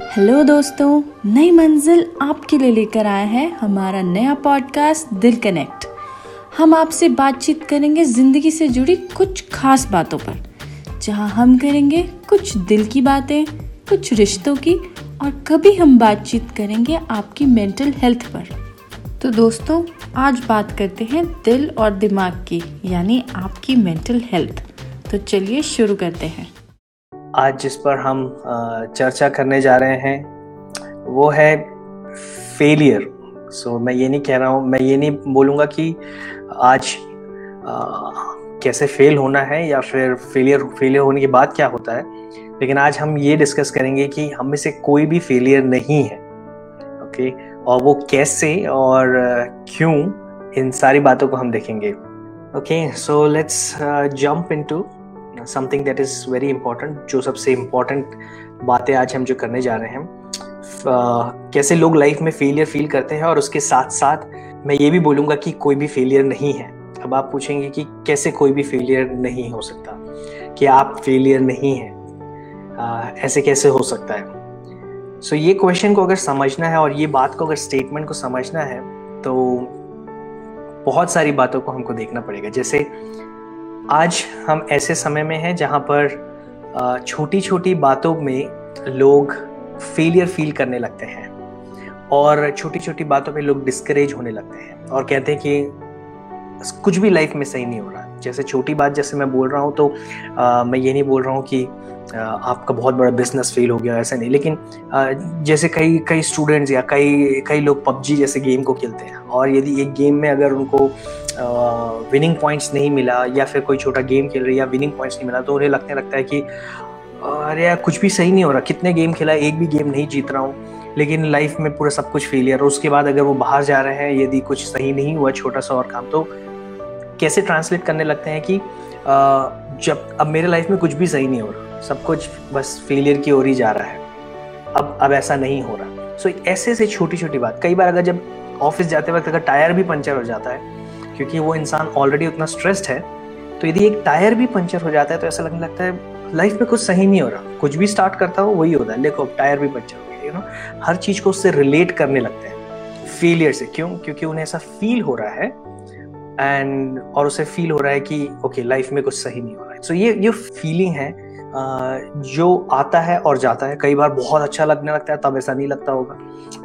Hello दोस्तों, नई मंजिल आपके लिए लेकर आया है हमारा नया पॉडकास्ट दिल कनेक्ट। हम आपसे बातचीत करेंगे ज़िंदगी से जुड़ी कुछ खास बातों पर, जहाँ हम करेंगे कुछ दिल की बातें, कुछ रिश्तों की, और कभी हम बातचीत करेंगे आपकी मेंटल हेल्थ पर। तो दोस्तों, आज बात करते हैं दिल और दिमाग की, यानी आपकी मेंटल हेल्थ तो चलिए शुरू करते हैं। आज जिस पर हम चर्चा करने जा रहे हैं, वो है फेलियर सो मैं ये नहीं कह रहा हूँ, मैं ये नहीं बोलूँगा कि आज कैसे फेल होना है या फिर फेलियर फेलियर होने के बाद क्या होता है, लेकिन आज हम ये डिस्कस करेंगे कि हम में से कोई भी फेलियर नहीं है ओके और वो कैसे और क्यों, इन सारी बातों को हम देखेंगे okay so let's jump into something that is very important जो सबसे इम्पोर्टेंट बातें आज हम जो करने जा रहे हैं uh, कैसे लोग लाइफ में फेलियर फील करते हैं और उसके साथ साथ मैं ये भी बोलूँगा कि कोई भी फेलियर नहीं है। अब आप पूछेंगे कि कैसे कोई भी फेलियर नहीं हो सकता कि आप फेलियर नहीं हैं uh, ऐसे कैसे हो सकता है? सो so, ये क्वेश्चन को अगर समझना है और ये बात को अगर स्टेटमेंट को समझना है तो बहुत सारी बातों को हमको देखना पड़ेगा। जैसे आज हम ऐसे समय में हैं जहाँ पर छोटी छोटी बातों में लोग फेलियर फील करने लगते हैं और छोटी छोटी बातों पे लोग डिस्करेज होने लगते हैं और कहते हैं कि कुछ भी लाइफ में सही नहीं हो रहा। जैसे छोटी बात जैसे मैं बोल रहा हूँ तो आ, मैं ये नहीं बोल रहा हूँ कि आपका बहुत बड़ा बिज़नेस फेल हो गया, ऐसा नहीं। लेकिन जैसे कई कई स्टूडेंट्स या कई कई लोग पबजी जैसे गेम को खेलते हैं और यदि एक गेम में अगर उनको विनिंग पॉइंट्स नहीं मिला या फिर कोई छोटा गेम खेल रही या विनिंग पॉइंट्स नहीं मिला तो उन्हें लगने लगता है कि, अरे यार, कुछ भी सही नहीं हो रहा। कितने गेम खेला, एक भी गेम नहीं जीत रहा हूँ। लेकिन लाइफ में पूरा सब कुछ फेलियर उसके बाद अगर वो बाहर जा रहे हैं, यदि कुछ सही नहीं हुआ छोटा सा और काम तो कैसे ट्रांसलेट करने लगते हैं कि जब अब मेरे लाइफ में कुछ भी सही नहीं हो रहा। सब कुछ बस फेलियर की ओर ही जा रहा है। अब अब ऐसा नहीं हो रहा। सो so, ऐसे से छोटी छोटी बात। कई बार अगर जब ऑफ़िस जाते वक्त अगर टायर भी पंचर हो जाता है क्योंकि वो इंसान ऑलरेडी उतना स्ट्रेस्ड है तो यदि एक टायर भी पंचर हो जाता है तो ऐसा लगने लगता है लाइफ में कुछ सही नहीं हो रहा। कुछ भी स्टार्ट करता हो वही होता है। देखो अब टायर भी पंचर हो गया यू नो हर चीज़ को उससे रिलेट करने लगते हैं। फेलियर से। क्यों? क्योंकि उन्हें ऐसा फील हो रहा है एंड और उसे फील हो रहा है कि ओके लाइफ में कुछ सही नहीं हो रहा है। सो so ये ये फीलिंग है जो आता है और जाता है। कई बार बहुत अच्छा लगने लगता है तब ऐसा नहीं लगता होगा।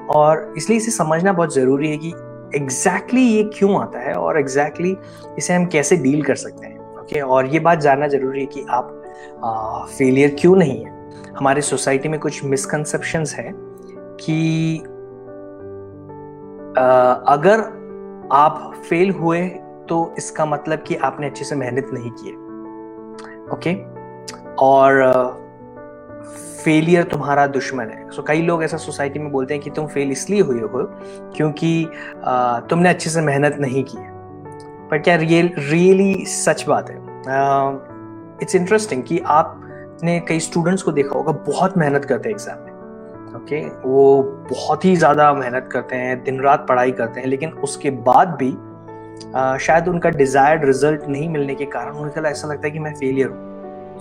और इसलिए इसे समझना बहुत ज़रूरी है कि एग्जैक्टली exactly ये क्यों आता है और एग्जैक्टली exactly इसे हम कैसे डील कर सकते हैं ओके okay? और ये बात जानना ज़रूरी है कि आप फेलियर क्यों नहीं है? हमारे सोसाइटी में कुछ मिसकंसेप्शन है कि आ, अगर आप फेल हुए तो इसका मतलब कि आपने अच्छे से मेहनत नहीं की ओके? और फेलियर तुम्हारा दुश्मन है। सो so, कई लोग ऐसा सोसाइटी में बोलते हैं कि तुम फेल इसलिए हुए हो क्योंकि तुमने अच्छे से मेहनत नहीं की है। पर क्या रियल रियली सच बात है? इट्स इंटरेस्टिंग कि आपने कई स्टूडेंट्स को देखा होगा बहुत मेहनत करते हैं एग्ज़ाम में। ओके? okay? वो बहुत ही ज़्यादा मेहनत करते हैं दिन रात पढ़ाई करते हैं लेकिन उसके बाद भी शायद उनका डिजायर्ड रिज़ल्ट नहीं मिलने के कारण उन्हें ऐसा लगता है कि मैं फेलियर हूँ।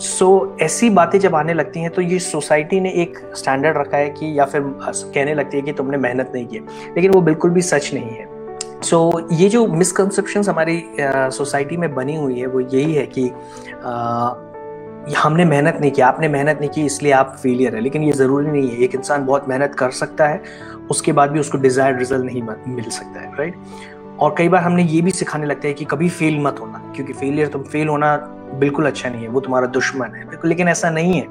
सो so, ऐसी बातें जब आने लगती हैं तो ये सोसाइटी ने एक स्टैंडर्ड रखा है कि या फिर कहने लगती है कि तुमने मेहनत नहीं की लेकिन वो बिल्कुल भी सच नहीं है। सो so, ये जो मिसकंसेप्शन हमारी सोसाइटी में बनी हुई है वो यही है कि आ, हमने मेहनत नहीं की आपने मेहनत नहीं की इसलिए आप फेलियर है। लेकिन ये ज़रूरी नहीं है एक इंसान बहुत मेहनत कर सकता है उसके बाद भी उसको डिजायर्ड रिज़ल्ट नहीं मिल सकता है राइट और कई बार हमने ये भी सिखाने लगते हैं कि कभी फेल मत होना क्योंकि फेलियर तुम फेल होना बिल्कुल अच्छा नहीं है वो तुम्हारा दुश्मन है। बिल्कुल लेकिन ऐसा नहीं है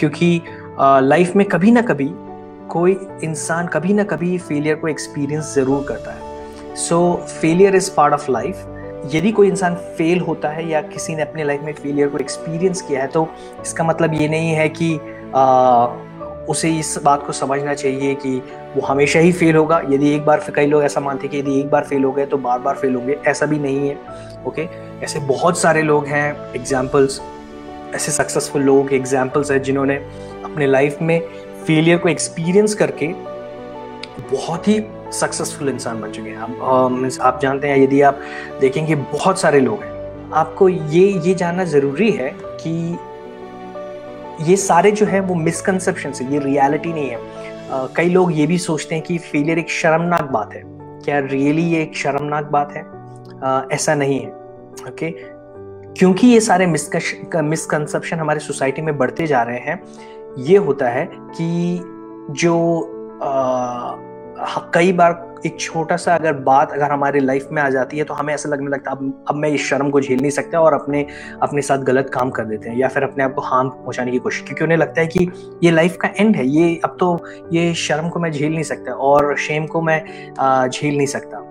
क्योंकि लाइफ में कभी ना कभी कोई इंसान कभी ना कभी फेलियर को एक्सपीरियंस ज़रूर करता है। So failure is part of life यदि कोई इंसान फेल होता है या किसी ने अपने लाइफ में फेलियर को एक्सपीरियंस किया है तो इसका मतलब ये नहीं है कि आ, उसे इस बात को समझना चाहिए कि वो हमेशा ही फेल होगा। यदि एक बार कई लोग ऐसा मानते हैं कि यदि एक बार फेल हो गए तो बार बार फेल होंगे। ऐसा भी नहीं है ओके ऐसे बहुत सारे लोग हैं एग्जाम्पल्स ऐसे सक्सेसफुल लोगों के एग्जाम्पल्स हैं, जिन्होंने अपने लाइफ में फेलियर को एक्सपीरियंस करके बहुत ही सक्सेसफुल इंसान बन चुके हैं। आप आप जानते हैं, यदि आप देखेंगे बहुत सारे लोग हैं, आपको ये ये जानना ज़रूरी है कि ये सारे जो है, वो मिसकंसेप्शन है, ये रियलिटी नहीं है। कई लोग ये भी सोचते हैं कि फेलियर एक शर्मनाक बात है क्या रियली ये एक शर्मनाक बात है ऐसा नहीं है ओके? क्योंकि ये सारे मिसकंसेप्शन हमारे सोसाइटी में बढ़ते जा रहे हैं, ये होता है कि जो कई बार एक छोटा सा अगर बात अगर हमारी लाइफ में आ जाती है तो हमें ऐसा लगने लगता है, अब अब मैं इस शर्म को झेल नहीं सकता और अपने अपने साथ गलत काम कर देते हैं या फिर अपने आप को हार्म पहुँचाने की कोशिश, क्योंकि उन्हें लगता है कि ये लाइफ का एंड है, ये, अब तो ये शर्म को मैं झेल नहीं सकता और शेम को मैं झेल नहीं सकता।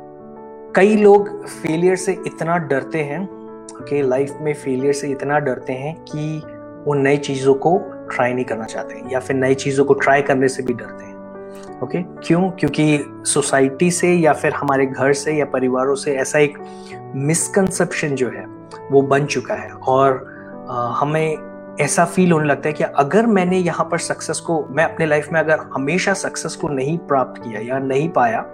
कई लोग फेलियर से इतना डरते हैं कि लाइफ में फेलियर से इतना डरते हैं कि वो नई चीज़ों को ट्राई नहीं करना चाहते या फिर नई चीज़ों को ट्राई करने से भी डरते हैं। Okay okay? क्यों? क्योंकि सोसाइटी से या फिर हमारे घर से या परिवारों से ऐसा एक मिसकंसेप्शन जो है वो बन चुका है। और आ, हमें ऐसा फील होने लगता है कि अगर मैंने यहाँ पर सक्सेस को मैं अपने लाइफ में अगर हमेशा सक्सेस को नहीं प्राप्त किया या नहीं पाया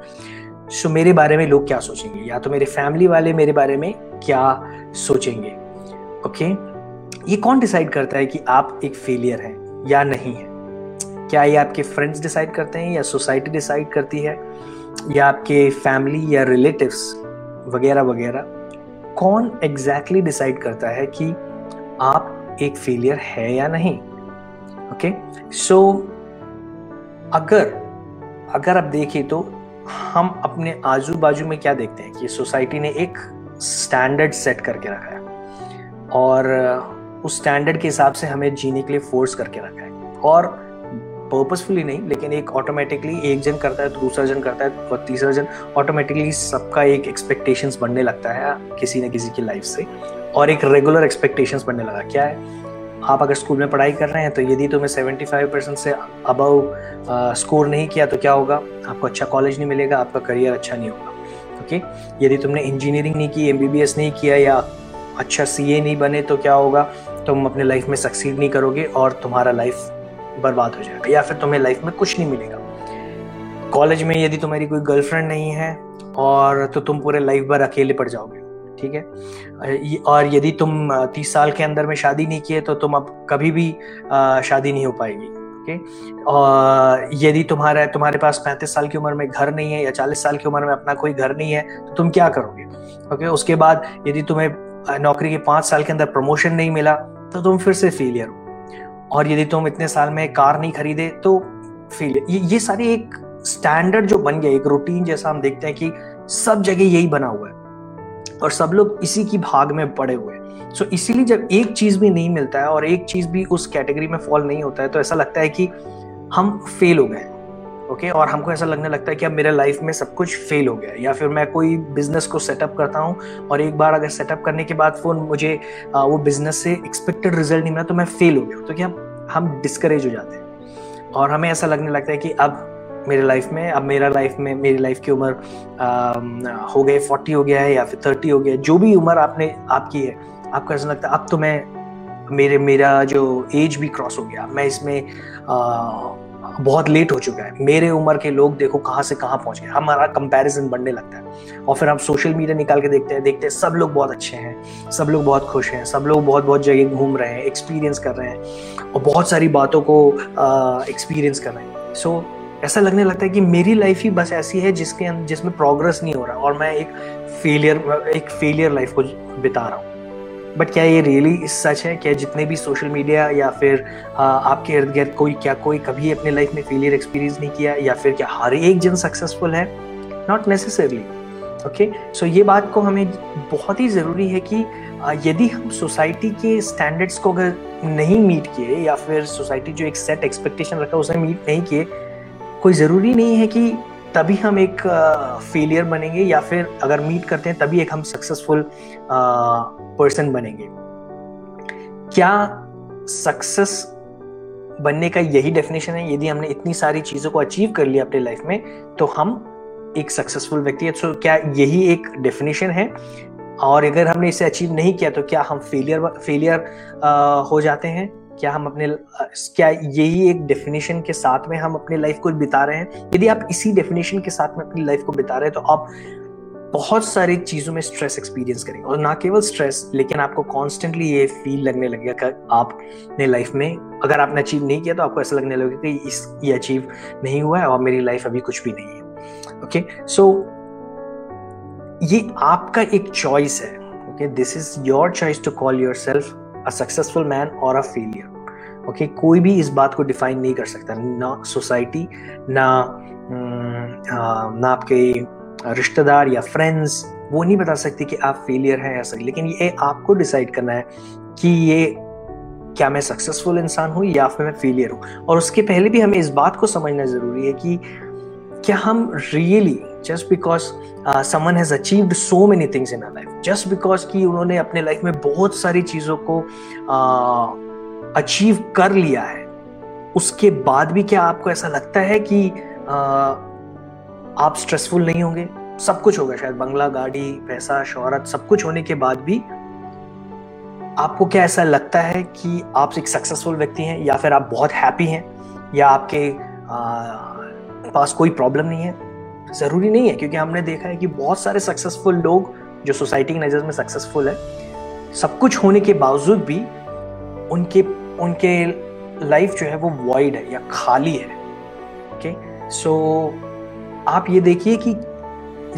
सो मेरे बारे में लोग क्या सोचेंगे? या तो मेरे फैमिली वाले मेरे बारे में क्या सोचेंगे? Okay okay? ये कौन डिसाइड करता है कि आप एक फेलियर हैं या नहीं है? क्या ये आपके फ्रेंड्स डिसाइड करते हैं या सोसाइटी डिसाइड करती है? या आपके फैमिली या रिलेटिव्स वगैरह वगैरह? कौन एग्जैक्टली exactly डिसाइड करता है कि आप एक फेलियर है या नहीं? Okay okay? सो so, अगर अगर आप देखें तो हम अपने आजू बाजू में क्या देखते हैं कि सोसाइटी ने एक स्टैंडर्ड सेट करके रखा है। और उस स्टैंडर्ड के हिसाब से हमें जीने के लिए फोर्स करके रखा है। और पर्पसफुली नहीं, लेकिन एक ऑटोमेटिकली एक जन करता है तो दूसरा जन करता है, और तीसरा जन ऑटोमेटिकली सबका एक एक्सपेक्टेशंस बनने लगता है किसी न किसी की लाइफ से, और एक रेगुलर एक्सपेक्टेशंस बनने लगा। क्या है? आप अगर स्कूल में पढ़ाई कर रहे हैं तो यदि तुम्हें सेवेंटी फाइव परसेंट से अबव स्कोर नहीं किया तो क्या होगा? आपको अच्छा कॉलेज नहीं मिलेगा, आपका करियर अच्छा नहीं होगा। ओके यदि तुमने इंजीनियरिंग नहीं की एमबीबीएस नहीं किया, या अच्छा सीए नहीं बने तो क्या होगा? तुम अपने लाइफ में सक्सीड नहीं करोगे, और तुम्हारा लाइफ बर्बाद हो जाएगा, या फिर तुम्हें लाइफ में कुछ नहीं मिलेगा। कॉलेज में यदि तुम्हारी कोई गर्लफ्रेंड नहीं है, और तो तुम पूरे लाइफ भर अकेले पड़ जाओगे, ठीक है? और यदि तुम तीस साल के अंदर में शादी नहीं किए तो तुम अब कभी भी शादी नहीं हो पाएगी ओके और यदि तुम्हारा, तुम्हारे पास पैंतीस साल की उम्र में घर नहीं है, या चालीस साल की उम्र में अपना कोई घर नहीं है तो तुम क्या करोगे ओके उसके बाद यदि तुम्हें नौकरी के पाँच साल के अंदर प्रमोशन नहीं मिला तो तुम फिर से फेलियर हो। और यदि तुम इतने साल में कार नहीं खरीदे तो फेल ये, ये सारी एक स्टैंडर्ड जो बन गया एक रूटीन जैसा हम देखते हैं कि सब जगह यही बना हुआ है और सब लोग इसी की भाग में पड़े हुए हैं। सो इसीलिए जब एक चीज़ भी नहीं मिलता है और एक चीज़ भी उस कैटेगरी में फॉल नहीं होता है तो ऐसा लगता है कि हम फेल हो गए ओके? और हमको ऐसा लगने लगता है कि अब मेरे लाइफ में सब कुछ फेल हो गया या फिर मैं कोई बिज़नेस को सेटअप करता हूँ और एक बार अगर सेटअप करने के बाद फिर मुझे वो बिज़नेस से एक्सपेक्टेड रिज़ल्ट नहीं मिला तो मैं फेल हो गया तो क्या हम डिस्करेज हो जाते हैं? और हमें ऐसा लगने लगता है कि अब मेरे लाइफ में अब मेरा लाइफ में मेरी लाइफ की उम्र हो गए फोर्टी हो गया है या फिर थर्टी हो गया जो भी उम्र आपने आपकी है आपको ऐसा लगता है अब तो मैं मेरे मेरा जो एज भी क्रॉस हो गया। मैं इसमें आ, बहुत लेट हो चुका है। मेरे उम्र के लोग देखो कहाँ से कहाँ पहुँच गए हमारा कंपैरिजन बढ़ने लगता है। और फिर हम सोशल मीडिया निकाल के देखते हैं देखते हैं सब लोग बहुत अच्छे हैं सब लोग बहुत खुश हैं सब लोग बहुत बहुत जगह घूम रहे हैं एक्सपीरियंस कर रहे हैं और बहुत सारी बातों को एक्सपीरियंस कर रहे हैं। सो so, ऐसा लगने लगता है कि मेरी लाइफ ही बस ऐसी है जिसके जिसमें प्रोग्रेस नहीं हो रहा और मैं एक फेलियर एक फेलियर लाइफ को बिता रहा हूँ। बट क्या ये रियली सच है? क्या जितने भी सोशल मीडिया या फिर आ, आपके इर्द गिर्द कोई क्या कोई कभी अपने लाइफ में फेलियर एक्सपीरियंस नहीं किया या फिर क्या हर एक जन सक्सेसफुल है? नॉट नेसेसरली ओके सो ये बात को हमें बहुत ही ज़रूरी है कि यदि हम सोसाइटी के स्टैंडर्ड्स को अगर नहीं मीट किए या फिर सोसाइटी जो एक सेट एक्सपेक्टेशन रखा उसे मीट नहीं किए कोई ज़रूरी नहीं है कि तभी हम एक फेलियर बनेंगे या फिर अगर मीट करते हैं तभी एक हम सक्सेसफुल पर्सन बनेंगे। क्या सक्सेस बनने का यही डेफिनेशन है? यदि हमने इतनी सारी चीज़ों को अचीव कर लिया अपने लाइफ में तो हम एक सक्सेसफुल व्यक्ति है। तो क्या यही एक डेफिनेशन है? और अगर हमने इसे अचीव नहीं किया तो क्या हम फेलियर फेलियर हो जाते हैं? क्या हम अपने क्या यही एक डेफिनेशन के साथ में हम अपनी लाइफ को बिता रहे हैं? यदि आप इसी डेफिनेशन के साथ में अपनी लाइफ को बिता रहे हैं तो आप बहुत सारी चीज़ों में स्ट्रेस एक्सपीरियंस करेंगे। और ना केवल स्ट्रेस लेकिन आपको कॉन्स्टेंटली ये फील लगने लगेगा कि आपने लाइफ में, अगर आपने अचीव नहीं किया तो आपको ऐसा लगने लगेगा कि इस, ये अचीव नहीं हुआ है और मेरी लाइफ अभी कुछ भी नहीं है। ओके सो ये आपका एक चॉइस है। Okay this is your choice to call your self a successful man और अ फेलियर ओके कोई भी इस बात को डिफाइन नहीं कर सकता। ना सोसाइटी ना ना आपके रिश्तेदार या फ्रेंड्स वो नहीं बता सकते कि आप फेलियर हैं या सही लेकिन ये आपको डिसाइड करना है कि ये क्या मैं सक्सेसफुल इंसान हूँ या फिर मैं फेलियर हूँ। और उसके पहले भी हमें इस बात को समझना ज़रूरी है कि क्या हम really just because someone has achieved so many things in life just because कि उन्होंने अपने लाइफ में बहुत सारी चीज़ों को अचीव uh, कर लिया है उसके बाद भी क्या आपको ऐसा लगता है कि uh, आप स्ट्रेसफुल नहीं होंगे। सब कुछ होगा शायद बंगला गाड़ी पैसा शोहरत सब कुछ होने के बाद भी आपको क्या ऐसा लगता है कि आप एक सक्सेसफुल व्यक्ति हैं या फिर आप बहुत हैप्पी हैं या आपके आ, पास कोई प्रॉब्लम नहीं है? ज़रूरी नहीं है क्योंकि हमने देखा है कि बहुत सारे सक्सेसफुल लोग जो सोसाइटी की नज़र में सक्सेसफुल है सब कुछ होने के बावजूद भी उनके उनके लाइफ जो है वो वॉइड है या खाली है। Okay okay? सो आप ये देखिए कि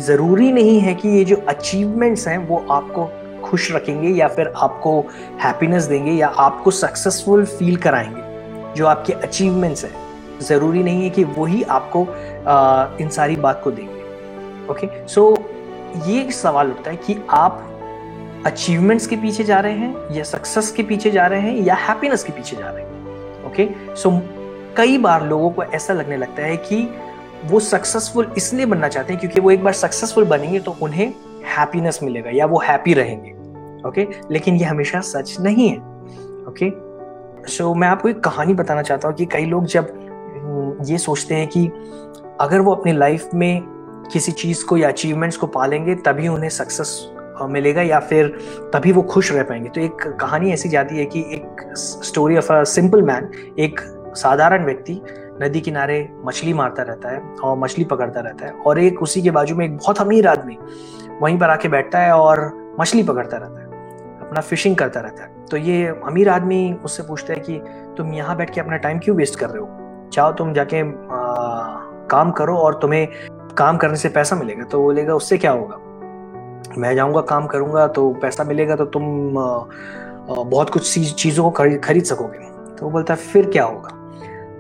ज़रूरी नहीं है कि ये जो अचीवमेंट्स हैं वो आपको खुश रखेंगे या फिर आपको हैप्पीनेस देंगे या आपको सक्सेसफुल फील कराएँगे। जो आपके अचीवमेंट्स हैं ज़रूरी नहीं है कि वही आपको आ, इन सारी बात को देंगे। ओके सो so, ये सवाल उठता है कि आप अचीवमेंट्स के पीछे जा रहे हैं या सक्सेस के पीछे जा रहे हैं या हैप्पीनेस के पीछे जा रहे हैं? ओके सो so, कई बार लोगों को ऐसा लगने लगता है कि वो सक्सेसफुल इसलिए बनना चाहते हैं क्योंकि वो एक बार सक्सेसफुल बनेंगे तो उन्हें हैप्पीनेस मिलेगा या वो हैप्पी रहेंगे ओके लेकिन ये हमेशा सच नहीं है ओके सो मैं आपको एक कहानी बताना चाहता हूँ कि कई लोग जब हम्म, ये सोचते हैं कि अगर वो अपनी लाइफ में किसी चीज़ को या अचीवमेंट्स को पालेंगे तभी उन्हें सक्सेस मिलेगा या फिर तभी वो खुश रह पाएँगे। तो एक कहानी ऐसी जाती है कि एक story of a simple man एक साधारण व्यक्ति नदी किनारे मछली मारता रहता है और मछली पकड़ता रहता है। और एक उसी के बाजू में एक बहुत अमीर आदमी वहीं पर आके बैठता है और मछली पकड़ता रहता है अपना फिशिंग करता रहता है। तो ये अमीर आदमी उससे पूछता है कि तुम यहाँ बैठ के अपना टाइम क्यों वेस्ट कर रहे हो? चाहो तुम जाके काम करो और तुम्हें काम करने से पैसा मिलेगा। तो बोलेगा उससे क्या होगा? मैं जाऊँगा काम करूँगा तो पैसा मिलेगा तो तुम आ, बहुत कुछ चीज़ों को खरीद खरीद सकोगे। तो वो बोलता है फिर क्या होगा?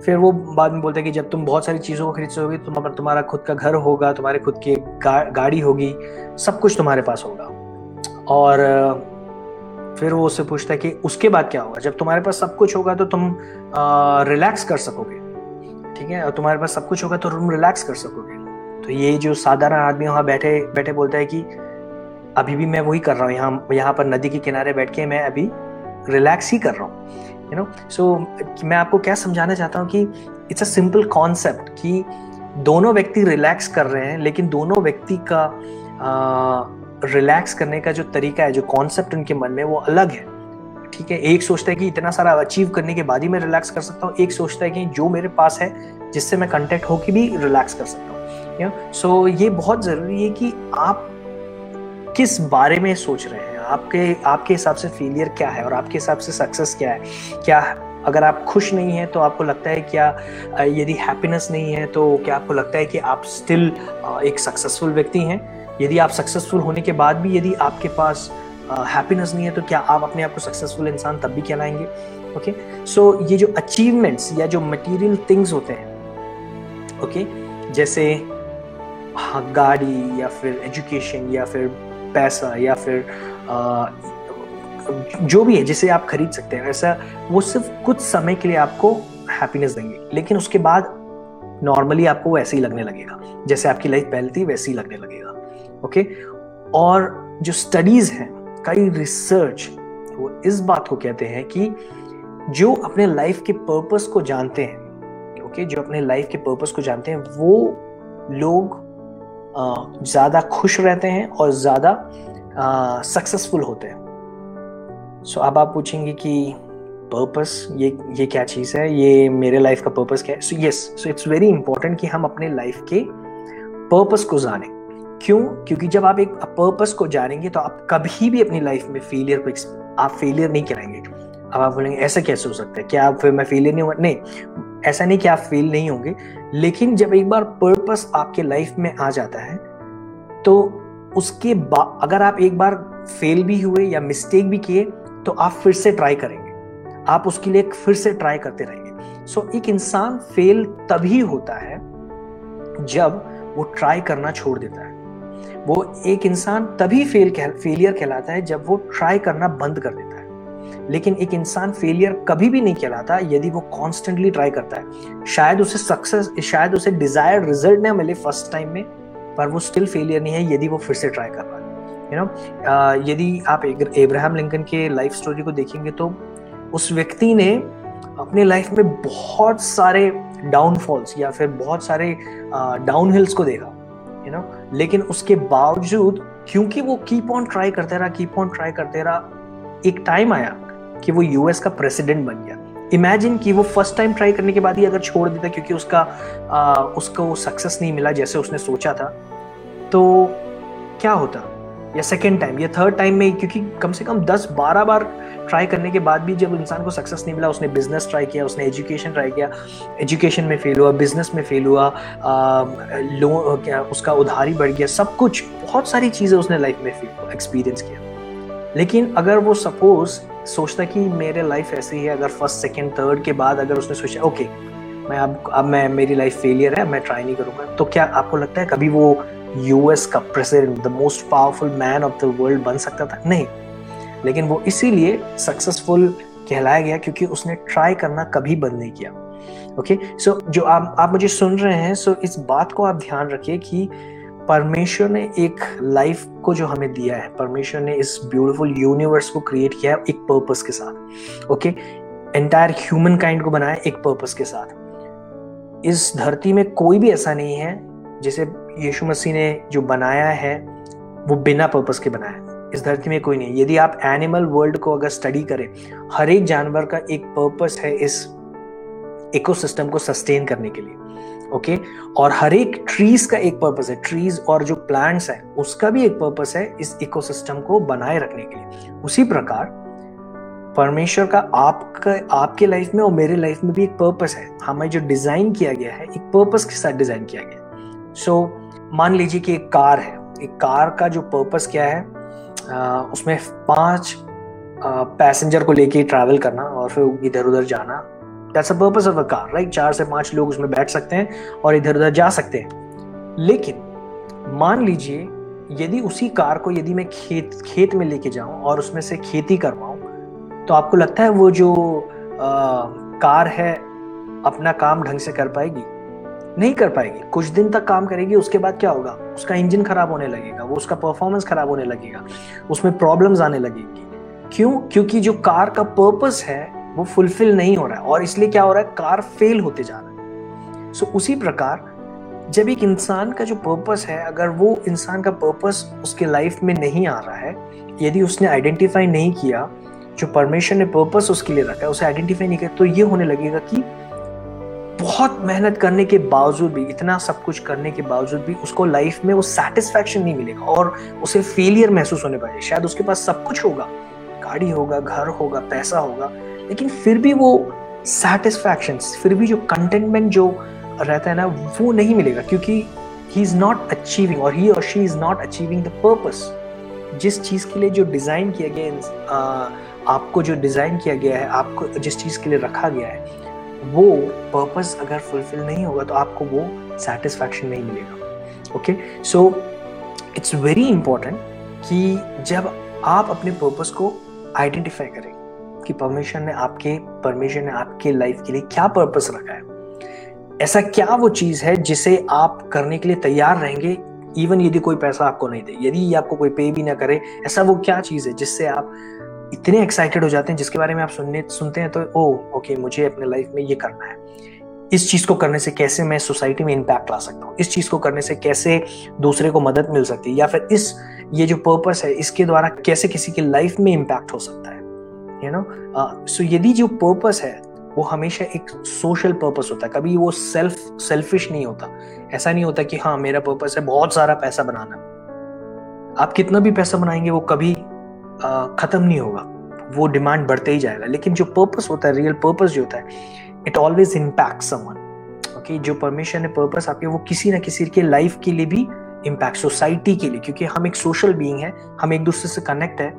फिर वो बाद में बोलते हैं कि जब तुम बहुत सारी चीज़ों को खरीद सकोगे तो तुम्हारा खुद का घर होगा तुम्हारे खुद की गा, गाड़ी होगी सब कुछ तुम्हारे पास होगा। और फिर वो उससे पूछता है कि उसके बाद क्या होगा? जब तुम्हारे पास सब कुछ होगा तो तुम रिलैक्स कर सकोगे। ठीक है? और तुम्हारे पास सब कुछ होगा तो तुम रिलैक्स कर सकोगे। तो ये जो साधारण आदमी वहाँ बैठे बैठे बोलता है कि अभी भी मैं वही कर रहा हूँ यहाँ यहाँ पर नदी के किनारे बैठ के मैं अभी रिलैक्स ही कर रहा हूँ। यू नो सो मैं आपको क्या समझाना चाहता हूँ कि इट्स अ सिंपल कॉन्सेप्ट कि दोनों व्यक्ति रिलैक्स कर रहे हैं, लेकिन दोनों व्यक्ति का रिलैक्स करने का जो तरीका है, जो कॉन्सेप्ट उनके मन में, वो अलग है। ठीक है? एक सोचता है कि इतना सारा अचीव करने के बाद ही मैं रिलैक्स कर सकता हूँ, एक सोचता है कि जो मेरे पास है, जिससे मैं कंटेक्ट होकर भी रिलैक्स कर सकता हूँ यू नो सो ये बहुत ज़रूरी है कि आप किस बारे में सोच रहे हैं आपके आपके हिसाब से फेलियर क्या है और आपके हिसाब से सक्सेस क्या है? क्या अगर आप खुश नहीं हैं तो आपको लगता है क्या यदि हैप्पीनेस नहीं है तो क्या आपको लगता है कि आप स्टिल एक सक्सेसफुल व्यक्ति हैं? यदि आप सक्सेसफुल होने के बाद भी यदि आपके पास हैप्पीनेस नहीं है तो क्या आप अपने आप को सक्सेसफुल इंसान तब भी कहलाएँगे? ओके सो ये जो अचीवमेंट्स या जो मटेरियल थिंग्स होते हैं ओके? जैसे हाँ गाड़ी या फिर एजुकेशन या फिर पैसा या फिर जो भी है, जिसे आप खरीद सकते हैं वैसा वो सिर्फ़ कुछ समय के लिए आपको हैप्पीनेस देंगे। लेकिन उसके बाद नॉर्मली आपको वो ऐसे ही लगने लगेगा। जैसे आपकी लाइफ पहले थी, वैसे ही लगने लगेगा। ओके और जो स्टडीज़ हैं, कई रिसर्च वो इस बात को कहते हैं कि जो अपने लाइफ के पर्पस को जानते हैं ओके जो अपने लाइफ के पर्पस को जानते हैं, वो लोग ज़्यादा खुश रहते हैं और ज़्यादा सक्सेसफुल होते हैं। सो so, अब आप पूछेंगे कि पर्पस ये ये क्या चीज़ है? ये मेरे लाइफ का पर्पस क्या है? So yes so it's very important कि हम अपने लाइफ के पर्पस को जानें। क्यों? क्योंकि जब आप एक पर्पस को जानेंगे तो आप कभी भी अपनी लाइफ में फेलियर को आप फेलियर नहीं कराएँगे। अब आप बोलेंगे ऐसा कैसे हो सकता है? क्या आप फिर मैं फेलियर नहीं होगा नहीं ऐसा नहीं कि आप फेल नहीं होंगे लेकिन जब एक बार पर्पस आपके लाइफ में आ जाता है तो उसके बाद अगर आप एक बार फेल भी हुए या मिस्टेक भी किए तो आप फिर से ट्राई करेंगे। आप उसके लिए फिर से ट्राई करते रहेंगे। सो so, एक इंसान फेल तभी होता है जब वो ट्राई करना छोड़ देता है। वो एक इंसान तभी फेल फेलियर कहलाता है जब वो ट्राई करना बंद कर देता है। लेकिन एक इंसान फेलियर कभी भी नहीं कहलाता यदि वो कॉन्स्टेंटली ट्राई करता है। शायद उसे सक्सेस शायद उसे डिजायर्ड रिज़ल्ट ना मिले फ़र्स्ट टाइम में पर वो स्टिल फेलियर नहीं है, यदि वो फिर से ट्राई कर है। यू नो यदि आप एब्राहम लिंकन के लाइफ स्टोरी को देखेंगे तो उस व्यक्ति ने अपने लाइफ में बहुत सारे डाउनफॉल्स या फिर बहुत सारे डाउन हिल्स को देखा यू नो लेकिन उसके बावजूद क्योंकि वो कीप ऑन ट्राई करते रहा कीप ऑन ट्राई करते रहा, एक टाइम आया कि वो यूएस का प्रेसिडेंट बन गया। इमेजिन कि वो फ़र्स्ट टाइम ट्राई करने के बाद ही अगर छोड़ देता क्योंकि उसका आ, उसको सक्सेस नहीं मिला जैसे उसने सोचा था तो क्या होता? या सेकेंड टाइम या थर्ड टाइम में क्योंकि कम से कम दस बारह बार ट्राई करने के बाद भी जब इंसान को सक्सेस नहीं मिला उसने बिज़नेस ट्राई किया उसने एजुकेशन ट्राई किया एजुकेशन में फेल हुआ बिज़नेस में फेल हुआ लोन क्या उसका उधारी बढ़ गया सब कुछ बहुत सारी चीज़ें उसने लाइफ में एक्सपीरियंस किया। लेकिन अगर वो सपोज़ सोचता कि मेरे लाइफ ऐसी है अगर फ़र्स्ट सेकेंड थर्ड के बाद अगर उसने सोचा ओके मैं अब अब मैं मेरी लाइफ फेलियर है मैं ट्राई नहीं करूँगा। तो क्या आपको लगता है कभी वो यूएस का president the most powerful man of the world बन सकता था? नहीं। लेकिन वो इसीलिए सक्सेसफुल कहलाया गया क्योंकि उसने ट्राई करना कभी बंद नहीं किया। Okay okay? सो so, जो आप आप मुझे सुन रहे हैं सो so इस बात को आप ध्यान रखिए कि परमेश्वर ने एक लाइफ को जो हमें दिया है, परमेश्वर ने इस ब्यूटीफुल यूनिवर्स को क्रिएट किया है एक पर्पस के साथ ओके एंटायर ह्यूमन काइंड को बनाया एक पर्पस के साथ। इस धरती में कोई भी ऐसा नहीं है, जिसे यीशु मसीह ने जो बनाया है, वो बिना पर्पस के बनाया है। इस धरती में कोई नहीं यदि आप एनिमल वर्ल्ड को अगर स्टडी करें, हर एक जानवर का एक पर्पस है इस इकोसिस्टम को सस्टेन करने के लिए। ओके? और हर एक ट्रीज का एक पर्पस है। ट्रीज और जो प्लांट्स है उसका भी एक पर्पस है इस इकोसिस्टम को बनाए रखने के लिए। उसी प्रकार परमेश्वर का आपका आपके लाइफ में और मेरे लाइफ में भी एक पर्पस है। हमें जो डिज़ाइन किया गया है एक पर्पस के साथ डिज़ाइन किया गया सो so, मान लीजिए कि एक कार है। एक कार का जो पर्पस क्या है? आ, उसमें पाँच पैसेंजर को लेके ट्रैवल करना और फिर इधर उधर जाना। That's a purpose of a car right चार से पाँच लोग उसमें बैठ सकते हैं और इधर उधर जा सकते हैं। लेकिन मान लीजिए यदि उसी कार को यदि मैं खेत खेत में लेके जाऊँ और उसमें से खेती करवाऊं तो आपको लगता है वो जो आ, कार है अपना काम ढंग से कर पाएगी? नहीं कर पाएगी। कुछ दिन तक काम करेगी उसके बाद क्या होगा? उसका इंजन खराब होने लगेगा वो उसका परफॉर्मेंस खराब होने लगेगा उसमें प्रॉब्लम्स आने लगेगी। क्यों? क्योंकि जो कार का पर्पस है वो फुलफिल नहीं हो रहा है। और इसलिए क्या हो रहा है? कार फेल होते जा रहा है। सो उसी प्रकार, जब एक इंसान का जो पर्पस है, अगर वो इंसान का पर्पस उसके लाइफ में नहीं आ रहा है, यदि उसने आइडेंटिफाई नहीं किया, जो परमेश्वर ने पर्पस उसके लिए रखा है, उसे आइडेंटिफाई नहीं किया तो ये होने लगेगा कि बहुत मेहनत करने के बावजूद भी, इतना सब कुछ करने के बावजूद भी, उसको लाइफ में वो सेटिस्फैक्शन नहीं मिलेगा और उसे फेलियर महसूस होने पाएगा शायद उसके पास सब कुछ होगा। गाड़ी होगा, घर होगा, पैसा होगा, लेकिन फिर भी वो सेटिस्फैक्शन फिर भी जो कंटेनमेंट जो रहता है ना, वो नहीं मिलेगा, क्योंकि ही इज़ नॉट अचीविंग और ही और she is not achieving the purpose जिस चीज़ के लिए जो डिज़ाइन किया गया आपको जो डिज़ाइन किया गया है, आपको जिस चीज़ के लिए रखा गया है, वो पर्पस अगर फुलफिल नहीं होगा तो आपको वो सेटिस्फैक्शन नहीं मिलेगा। Okay so it's very important कि जब आप अपने पर्पस को आइडेंटिफाई करें कि परमेश्वर ने आपके परमेश्वर ने आपके लाइफ के लिए क्या पर्पस रखा है। ऐसा क्या वो चीज़ है जिसे आप करने के लिए तैयार रहेंगे इवन यदि कोई पैसा आपको नहीं दे, यदि आपको कोई पे भी ना करे, ऐसा वो क्या चीज़ है जिससे आप इतने एक्साइटेड हो जाते हैं, जिसके बारे में आप सुनने, सुनते हैं तो ओ ओके मुझे अपने लाइफ में ये करना है। इस चीज़ को करने से कैसे मैं सोसाइटी में इम्पैक्ट ला सकता हूँ? इस चीज़ को करने से कैसे दूसरे को मदद मिल सकती है? या फिर इस, ये जो पर्पस है, इसके द्वारा कैसे किसी की लाइफ में इम्पैक्ट हो सकता है? यू नो सो यदि जो पर्पस है, वो हमेशा एक सोशल पर्पस होता है। कभी वो सेल्फ सेल्फिश नहीं होता। ऐसा नहीं होता कि हाँ मेरा पर्पस है बहुत सारा पैसा बनाना। आप कितना भी पैसा बनाएँगे, वो कभी ख़त्म नहीं होगा। वो डिमांड बढ़ते ही जाएगा। लेकिन जो पर्पस होता है रियल पर्पस जो होता है it always impact someone okay जो परमिशन है पर्पस आपके, वो किसी ना किसी के लाइफ के लिए भी इम्पैक्ट सोसाइटी के लिए, क्योंकि हम एक सोशल बींग है, हम एक दूसरे से कनेक्ट है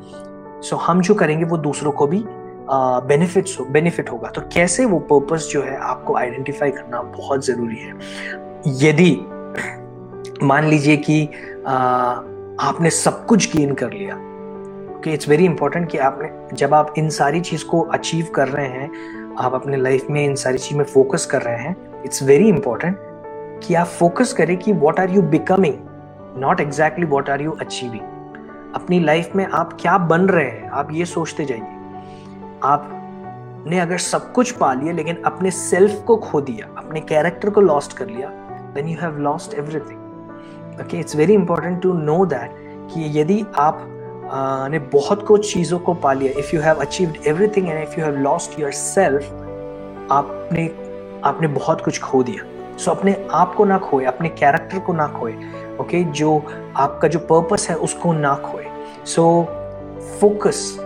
सो so हम जो करेंगे, वो दूसरों को भी बेनिफिट्स बेनिफिट होगा। तो कैसे वो पर्पस जो है, आपको आइडेंटिफाई करना बहुत ज़रूरी है। यदि, मान लीजिए कि आपने सब कुछ गेन कर लिया इट्स वेरी इंपॉर्टेंट कि आपने, जब आप इन सारी चीज़ को अचीव कर रहे हैं आप अपने लाइफ में इन सारी चीज़ में फोकस कर रहे हैं इट्स वेरी इंपॉर्टेंट कि आप फोकस करें कि what are you becoming not exactly what are you achieving अपनी लाइफ में आप क्या बन रहे हैं, आप ये सोचते जाइए। आपने अगर सब कुछ पा लिया, लेकिन अपने सेल्फ को खो दिया, अपने कैरेक्टर को लॉस्ट कर लिया then you have lost everything okay it's very important to know that कि यदि आप ने बहुत कुछ चीज़ों को पा लिया। If you have achieved everything and if you have lost yourself आपने आपने बहुत कुछ खो दिया। सो so, अपने आप को ना खोए अपने कैरेक्टर को ना खोए ओके okay? जो आपका जो पर्पस है उसको ना खोए। So focus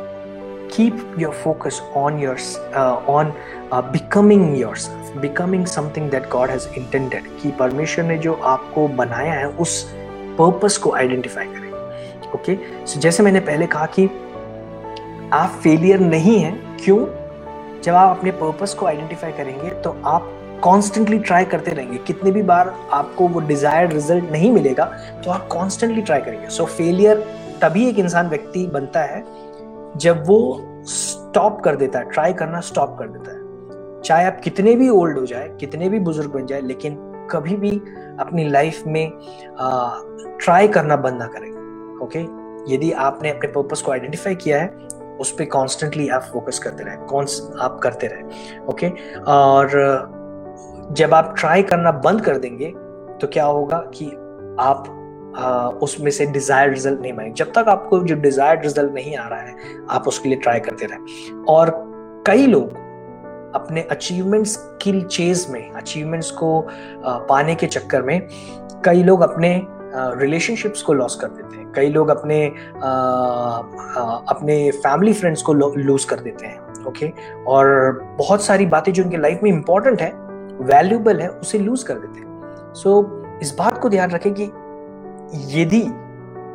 keep your focus on your on becoming your becoming something that God has intended कि परमेश्वर ने जो आपको बनाया है उस पर्पस को आइडेंटिफाई करें। ओके so, जैसे मैंने पहले कहा कि आप फेलियर नहीं हैं क्यों? जब आप अपने पर्पस को आइडेंटिफाई करेंगे तो आप कॉन्स्टेंटली ट्राई करते रहेंगे। कितने भी बार आपको वो डिजायर्ड रिज़ल्ट नहीं मिलेगा तो आप कॉन्स्टेंटली ट्राई करेंगे। सो so, फेलियर तभी एक इंसान व्यक्ति बनता है जब वो स्टॉप कर देता है ट्राई करना स्टॉप कर देता है। चाहे आप कितने भी ओल्ड हो जाए कितने भी बुज़ुर्ग बन जाए लेकिन कभी भी अपनी लाइफ में ट्राई करना बंद ना करें। ओके? यदि आपने अपने पर्पस को आइडेंटिफाई किया है, उस पर कॉन्स्टेंटली आप फोकस करते रहे कौन आप करते रहे, ओके? और, जब आप ट्राई करना बंद कर देंगे तो क्या होगा कि आप उसमें से डिजायर्ड रिज़ल्ट नहीं पाएँगे जब तक आपको जो डिजायर्ड रिज़ल्ट नहीं आ रहा है, आप उसके लिए ट्राई करते रहे। और कई लोग अपने अचीवमेंट्स की चेज में अचीवमेंट्स को पाने के चक्कर में, कई लोग अपने रिलेशनशिप्स को लॉस कर देते हैं। कई लोग अपने अपने फैमिली फ्रेंड्स को लूज कर देते हैं ओके और बहुत सारी बातें जो उनके लाइफ में इंपॉर्टेंट है वैल्यूबल है उसे लूज कर देते हैं। सो so, इस बात को ध्यान रखें कि यदि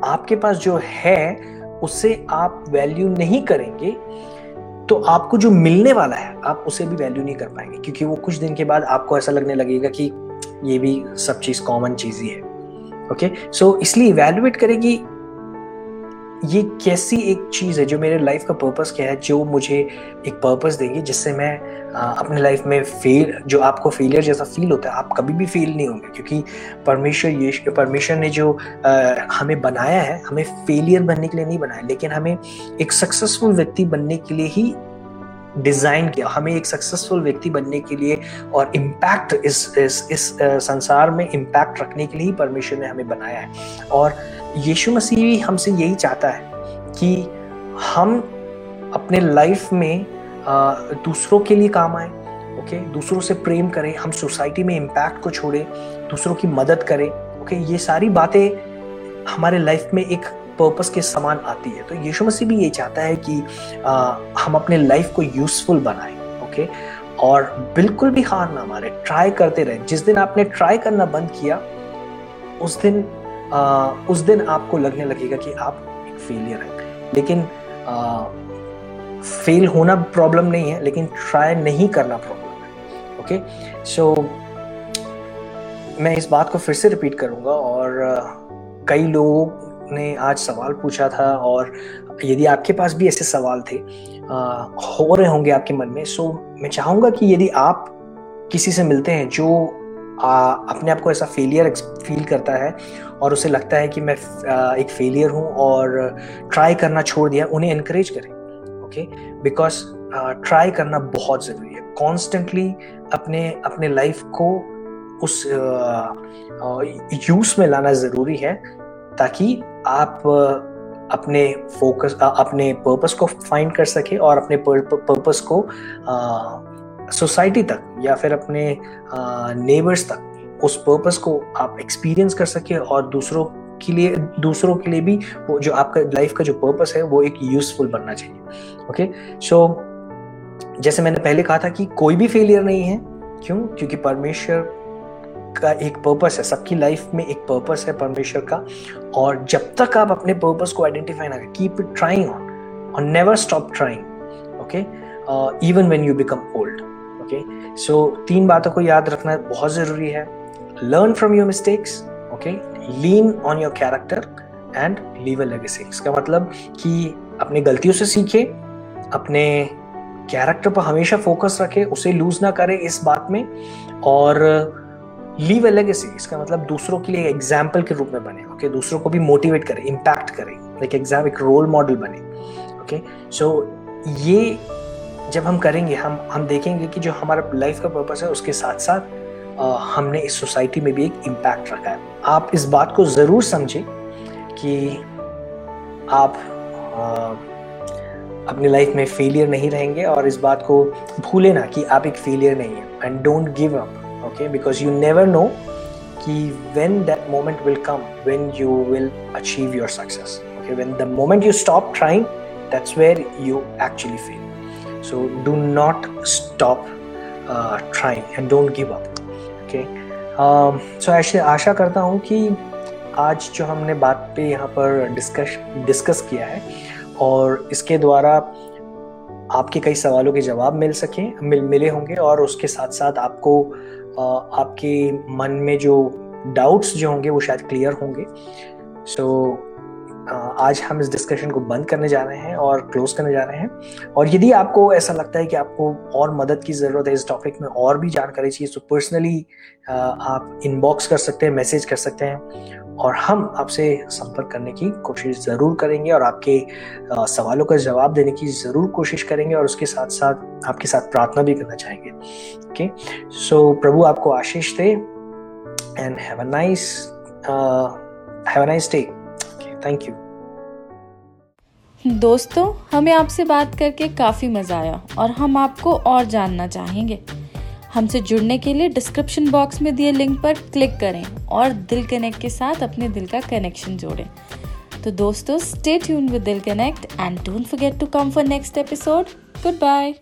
आपके पास जो है उसे आप वैल्यू नहीं करेंगे तो आपको जो मिलने वाला है आप उसे भी वैल्यू नहीं कर पाएँगे। क्योंकि वो कुछ दिन के बाद आपको ऐसा लगने लगेगा कि ये भी सब चीज़ कॉमन चीज़ ही है। ओके? सो इसलिए इवेल्युएट करेगी ये कैसी एक चीज़ है जो मेरे लाइफ का पर्पस क्या है जो मुझे एक पर्पस देगी जिससे मैं अपने लाइफ में फेल जो आपको फेलियर जैसा फील होता है आप कभी भी फेल नहीं होंगे क्योंकि परमेश्वर ये परमेश्वर ने जो आ, हमें बनाया है हमें फेलियर बनने के लिए नहीं बनाया लेकिन हमें एक सक्सेसफुल व्यक्ति बनने के लिए ही डिज़ाइन किया, हमें एक सक्सेसफुल व्यक्ति बनने के लिए और इम्पैक्ट इस इस इस संसार में इम्पैक्ट रखने के लिए ही परमेश्वर ने हमें बनाया है। और यीशु मसीह भी हमसे यही चाहता है कि हम अपने लाइफ में दूसरों के लिए काम आए ओके दूसरों से प्रेम करें, हम सोसाइटी में इम्पैक्ट को छोड़ें, दूसरों की मदद करें ओके ये सारी बातें हमारे लाइफ में एक पर्पस के समान आती है। तो यीशु मसीह भी ये चाहता है कि आ, हम अपने लाइफ को यूजफुल बनाएँ ओके और बिल्कुल भी हार ना मारे ट्राई करते रहे। जिस दिन आपने ट्राई करना बंद किया उस दिन आ, उस दिन आपको लगने लगेगा कि आप एक फेलियर हैं। लेकिन आ, फेल होना प्रॉब्लम नहीं है लेकिन ट्राई नहीं करना प्रॉब्लम है ओके सो so, मैं इस बात को फिर से रिपीट करूँगा और कई लोग ने आज सवाल पूछा था और यदि आपके पास भी ऐसे सवाल थे आ, हो रहे होंगे आपके मन में सो मैं चाहूँगा कि यदि आप किसी से मिलते हैं जो आ, अपने आप को ऐसा फेलियर फील करता है और उसे लगता है कि मैं आ, एक फेलियर हूँ और ट्राई करना छोड़ दिया उन्हें इनक्रेज करें ओके बिकॉज़ ट्राई करना बहुत ज़रूरी है। कॉन्स्टेंटली अपने अपने लाइफ को उस यूज़ में लाना ज़रूरी है। ताकि आप अपने फोकस अपने पर्पस को फाइंड कर सके और अपने पर्पस को सोसाइटी तक या फिर अपने नेबर्स तक, उस पर्पस को आप एक्सपीरियंस कर सके और दूसरों के लिए, दूसरों के लिए भी वो जो आपका लाइफ का जो पर्पस है, वो एक यूजफुल बनना चाहिए। ओके सो जैसे मैंने पहले कहा था कि कोई भी फेलियर नहीं है। क्यों? क्योंकि परमेश्वर का एक पर्पस है, सबकी लाइफ में एक पर्पस है परमेश्वर का। और जब तक आप अपने पर्पस को आइडेंटिफाई ना करें कीप इट ट्राइंग ऑन और never stop trying okay even when you become old okay so तीन बातों को याद रखना बहुत ज़रूरी है। Learn from your mistakes okay lean on your character and leave a legacy इसका मतलब कि अपनी गलतियों से सीखे, अपने कैरेक्टर पर हमेशा फोकस रखे, उसे लूज ना करे इस बात में। और लीव अ लेगेसी इसका मतलब दूसरों के लिए एग्ज़ाम्पल के रूप में बने ओके? दूसरों को भी मोटिवेट करे इम्पैक्ट करे लाइक एग्ज़ाम एक रोल मॉडल बने ओके सो ये जब हम करेंगे हम हम देखेंगे कि जो हमारा लाइफ का पर्पस है उसके साथ साथ आ, हमने इस सोसाइटी में भी एक इम्पैक्ट रखा है। आप इस बात को ज़रूर समझें कि आप आ, अपनी लाइफ में फेलियर नहीं रहेंगे और इस बात को भूले ना कि आप एक फेलियर नहीं है। And don't give up okay because you never know कि when that moment will come when you will achieve your success okay when the moment you stop trying that's where you actually fail so do not stop trying and don't give up okay so ऐसे आशा करता हूँ कि आज जो हमने बात पे यहाँ पर डिस्कस डिस्कस किया है और इसके द्वारा आपके कई सवालों के जवाब मिल सकें, मिल, मिले होंगे और उसके साथ साथ आपको आपके मन में जो डाउट्स जो होंगे वो शायद क्लियर होंगे। सो so, आज हम इस डिस्कशन को बंद करने जा रहे हैं और क्लोज करने जा रहे हैं। और यदि आपको ऐसा लगता है कि आपको और मदद की ज़रूरत है इस टॉपिक में और भी जानकारी चाहिए तो पर्सनली आप इनबॉक्स कर सकते हैं मैसेज कर सकते हैं। और हम आपसे संपर्क करने की कोशिश ज़रूर करेंगे और आपके सवालों का जवाब देने की ज़रूर कोशिश करेंगे और उसके साथ साथ आपके साथ प्रार्थना भी करना चाहेंगे। ओके सो प्रभु आपको आशीष दे and have a nice have a nice day thank you दोस्तों, हमें आपसे बात करके काफ़ी मज़ा आया और हम आपको और जानना चाहेंगे। हमसे जुड़ने के लिए डिस्क्रिप्शन बॉक्स में दिए लिंक पर क्लिक करें और दिल कनेक्ट के साथ अपने दिल का कनेक्शन जोड़ें। तो दोस्तों stay tuned with Dil connect and don't forget to come for next episode goodbye